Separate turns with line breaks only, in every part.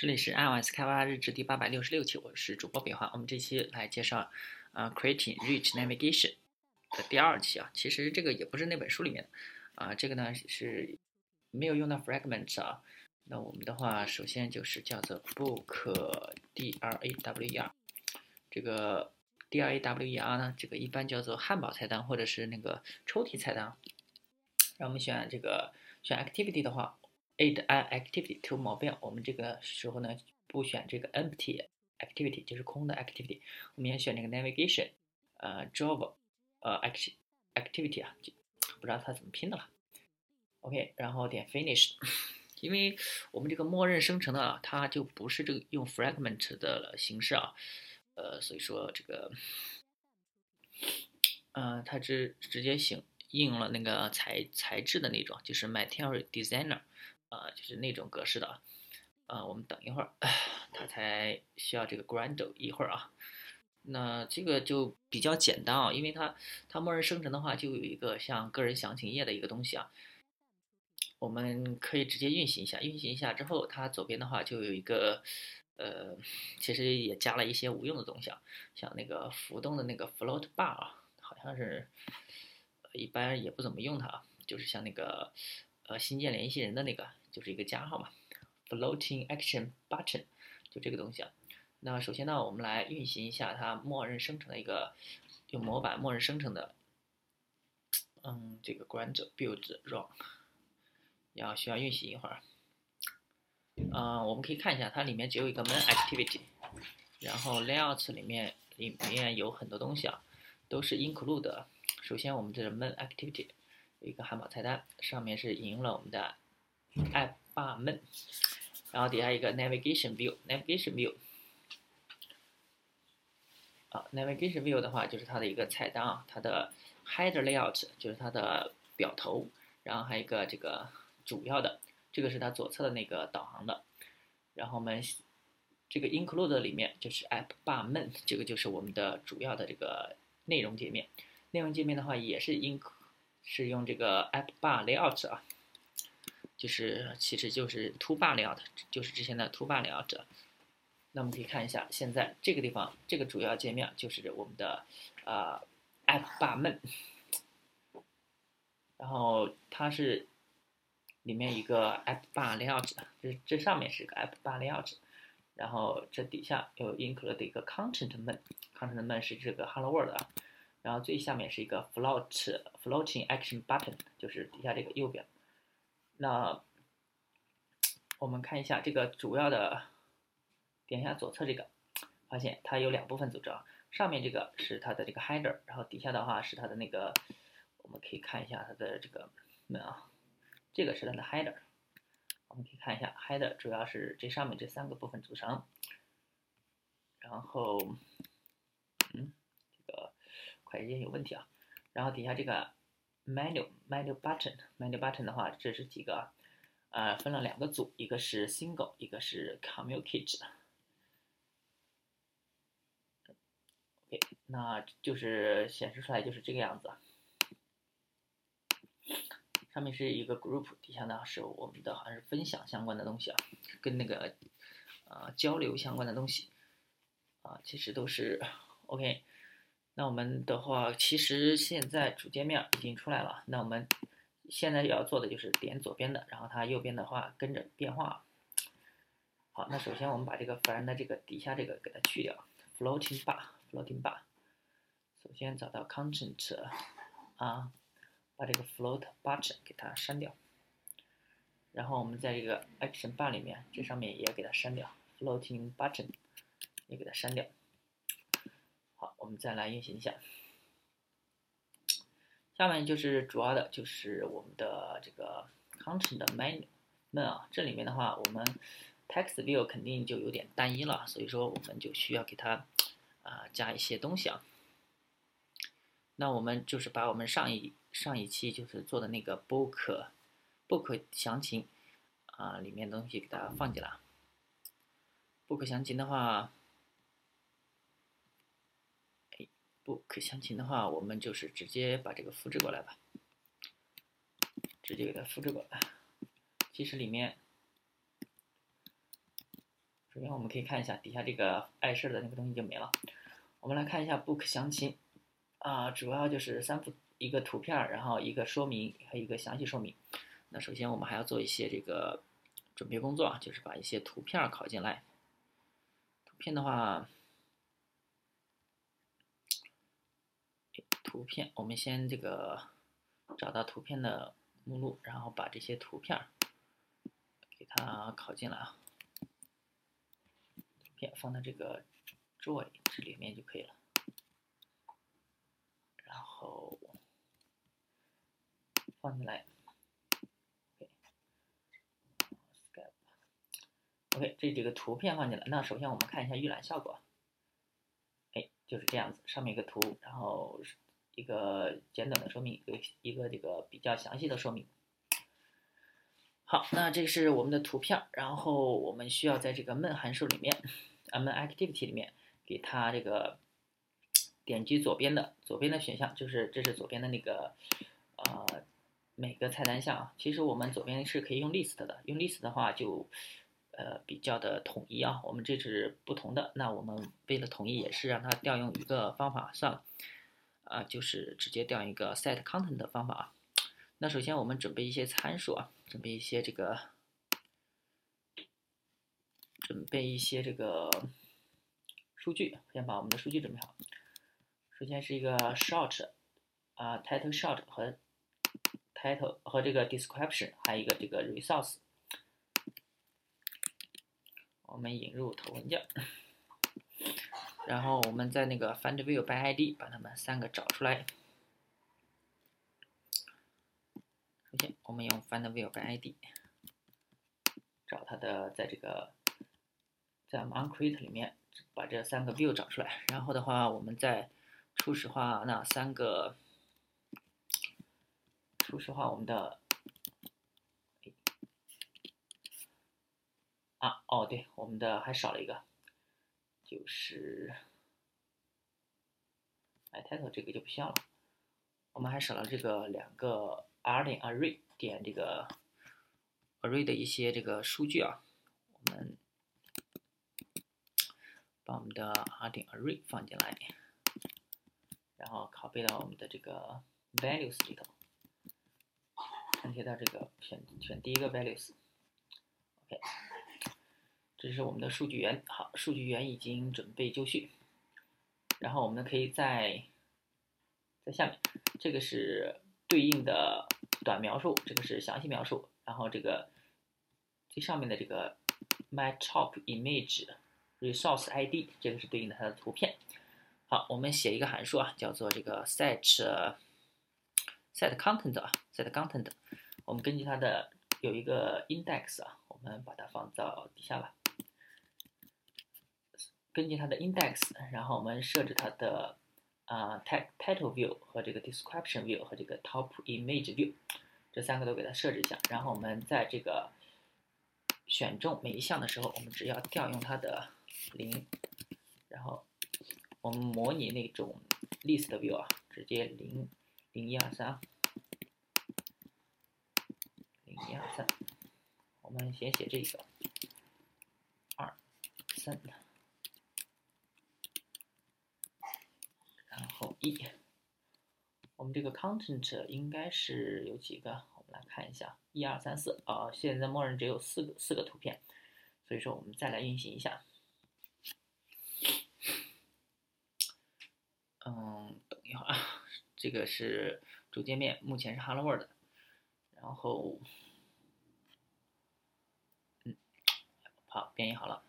这里是 iOS 开发日志第八百六十六期，我是主播北华。我们这期来介绍啊，Creating Rich Navigation 的第二期啊。其实这个也不是那本书里面的啊，这个呢是没有用到 fragments 啊。那我们的话，首先就是叫做 Book D R A W E R。这个 D R A W E R 呢，这个一般叫做汉堡菜单或者是那个抽屉菜单。让我们选这个选 Activity 的话。Add an activity to mobile，我们这个时候呢不选这个 empty activity，就是空的 activity，我们要选这个 navigation，呃，Java，呃，act activity 啊，就不知道它怎么拼的了。OK，然后点 finish，因为我们这个默认生成的啊，它就不是这个用 fragment 的形式啊，呃，所以说这个，呃，它直直接形应用了那个材材质的那种，就是 Material Designer。啊，就是那种格式的啊，我们等一会儿，它才需要这个 Gradle 一会儿啊。那这个就比较简单啊，因为它它默认生成的话就有一个像个人详情页的一个东西啊，我们可以直接运行一下，运行一下之后，它左边的话就有一个呃，其实也加了一些无用的东西啊，像那个浮动的那个 Float Bar 啊，好像是一般也不怎么用它，就是像那个呃新建联系人的那个。就是一个加号嘛，floating action button，就这个东西啊。那首先呢，我们来运行一下它默认生成的一个用模板默认生成的，嗯，这个 Gradle build run，要需要运行一会儿。嗯，我们可以看一下，它里面只有一个 main activity，然后 layout 里面里面有很多东西啊，都是 include。首先我们这个 main activity 有一个汉堡菜单，上面是引用了我们的。App Bar 门，然后底下一个 Navigation View，Navigation View，啊，Navigation View 的话就是它的一个菜单啊，它的 Header Layout 就是它的表头，然后还有一个这个主要的，这个是它左侧的那个导航的，然后我们这个 Include 里面就是 App Bar 门，这个就是我们的主要的这个内容界面，内容界面的话也是 In，是用这个 App Bar Layout 啊。就是其实就是 to bar layout，就是之前的 to bar layout。那我们可以看一下，现在这个地方这个主要界面就是我们的呃 app bar Men 然后它是里面一个 app bar layout，这这上面是个 app bar layout，然后这底下有 include 的一个 content Men，Content Men 是这个 hello world 啊，然后最下面是一个 float floating action button，就是底下这个右边。那我们看一下这个主要的，点一下左侧这个，发现它有两部分组成，上面这个是它的这个 header，然后底下的话是它的那个，我们可以看一下它的这个门啊，这个是它的 header，我们可以看一下 header 主要是这上面这三个部分组成，然后，嗯，这个快捷键有问题啊，然后底下这个。Menu menu button menu button 的话，这是几个？呃，分了两个组，一个是 single，一个是 communicate。OK，那就是显示出来就是这个样子。上面是一个 group，底下呢是我们的好像是分享相关的东西啊，跟那个呃交流相关的东西啊，其实都是 OK。那我们的话，其实现在主界面已经出来了。那我们现在要做的就是点左边的，然后它右边的话跟着变化。好，那首先我们把这个烦人的这个底下这个给它去掉，floating bar，floating bar。首先找到 content 啊，把这个 float button 给它删掉。然后我们在这个 action bar 里面，这上面也给它删掉，floating button 也给它删掉。好，我们再来运行一下。下面就是主要的，就是我们的这个 content menu 啊。这里面的话，我们 text view 肯定就有点单一了，所以说我们就需要给它啊加一些东西啊。那我们就是把我们上一上一期就是做的那个 book book 详情啊里面东西给它放进来。book 详情的话。Book 详情的话，我们就是直接把这个复制过来吧，直接给它复制过来。其实里面首先我们可以看一下底下这个碍事的那个东西就没了。我们来看一下 book 详情啊，主要就是三幅一个图片，然后一个说明和一个详细说明。那首先我们还要做一些这个准备工作啊，就是把一些图片拷进来。图片的话，图片我们先这个找到图片的目录，然后把这些图片给它拷进来啊。图片放到这个 Joy 这里面就可以了，然后放进来。OK，这几个图片放进来。那首先我们看一下预览效果。哎，就是这样子，上面一个图，然后个简短的说明，一个一个这个比较详细的说明。好，那这是我们的图片，然后我们需要在这个 main 函数里面，main activity 里面，给它这个点击左边的左边的选项，就是这是左边的那个呃每个菜单项啊。其实我们左边是可以用 list 的，用 list 的话就。呃，比较的统一啊，我们这是不同的。那我们为了统一，也是让它调用一个方法算了，啊，就是直接调一个 set content 的方法啊。那首先我们准备一些参数啊，准备一些这个，准备一些这个数据，先把我们的数据准备好。首先是一个 short 啊，title short 和 title 和这个 description，还有一个这个 resource。我们引入头文件，然后我们在那个 find view by ID 把它们三个找出来。首先，我们用 find view by ID 找它的，在这个在我们 onCreate 里面把这三个 view 找出来。然后的话，我们在初始化那三个初始化我们的。啊，哦，对，我们的还少了一个，就是哎 title 这个就不需要了。我们还省了这个两个 r 点 array 点这个 array 的一些这个数据啊。我们把我们的 r 点 array 放进来，然后拷贝到我们的这个 values 里头，粘贴到这个选选第一个 values，OK。这是我们的数据源，好，数据源已经准备就绪，然后我们可以在在下面，这个是对应的短描述，这个是详细描述，然后这个最上面的这个 my top image resource ID，这个是对应的它的图片。好，我们写一个函数啊，叫做这个 set set content 啊，set content，我们根据它的有一个 index 啊，我们把它放到底下吧。根据它的 index，然后我们设置它的啊 title view 和这个 description view 和这个 top image view 这三个都给它设置一下。然后我们在这个选中每一项的时候，我们只要调用它的零，然后我们模拟那种 list view 啊，直接零零一二三，零一二三，我们先写这个二三。统一，我们这个 content 应该是有几个？我们来看一下，一二三四啊，现在默认只有四个四个图片，所以说我们再来运行一下。嗯，等一会儿啊，这个是主界面，目前是 Hello World，然后，嗯，好，编译好了。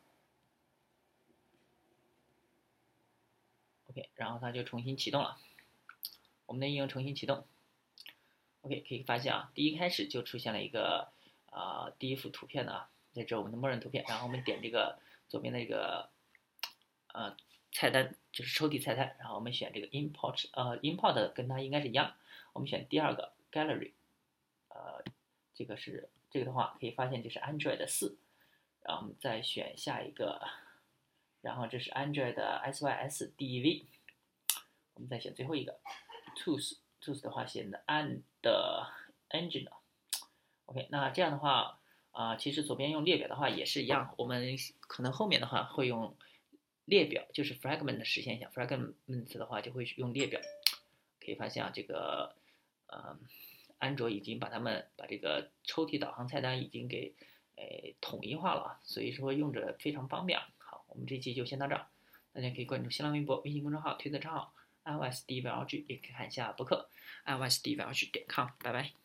OK，然后它就重新启动了，我们的应用重新启动。OK，可以发现啊，第一开始就出现了一个啊第一幅图片的啊，在这我们的默认图片。然后我们点这个左边的这个呃菜单，就是抽屉菜单，然后我们选这个 import，呃 import 跟它应该是一样。我们选第二个 gallery，呃这个是这个的话可以发现就是 Android 四，然后我们再选下一个。然后这是 Android 的 SYSDV，我们再选最后一个 Tools，Tools 的话写的 And Engine，OK，那这样的话，啊，其实左边用列表的话也是一样，我们可能后面的话会用列表，就是 fragment 实现一下，fragment 的话就会用列表。可以发现啊，这个呃，安卓已经把它们把这个抽屉导航菜单已经给诶统一化了，所以说用着非常方便。我们这期就先到这儿，大家可以关注新浪微博、微信公众号、推特账号 iOS D V L G，也可以看一下博客 iOS D V L G 点 com，拜拜。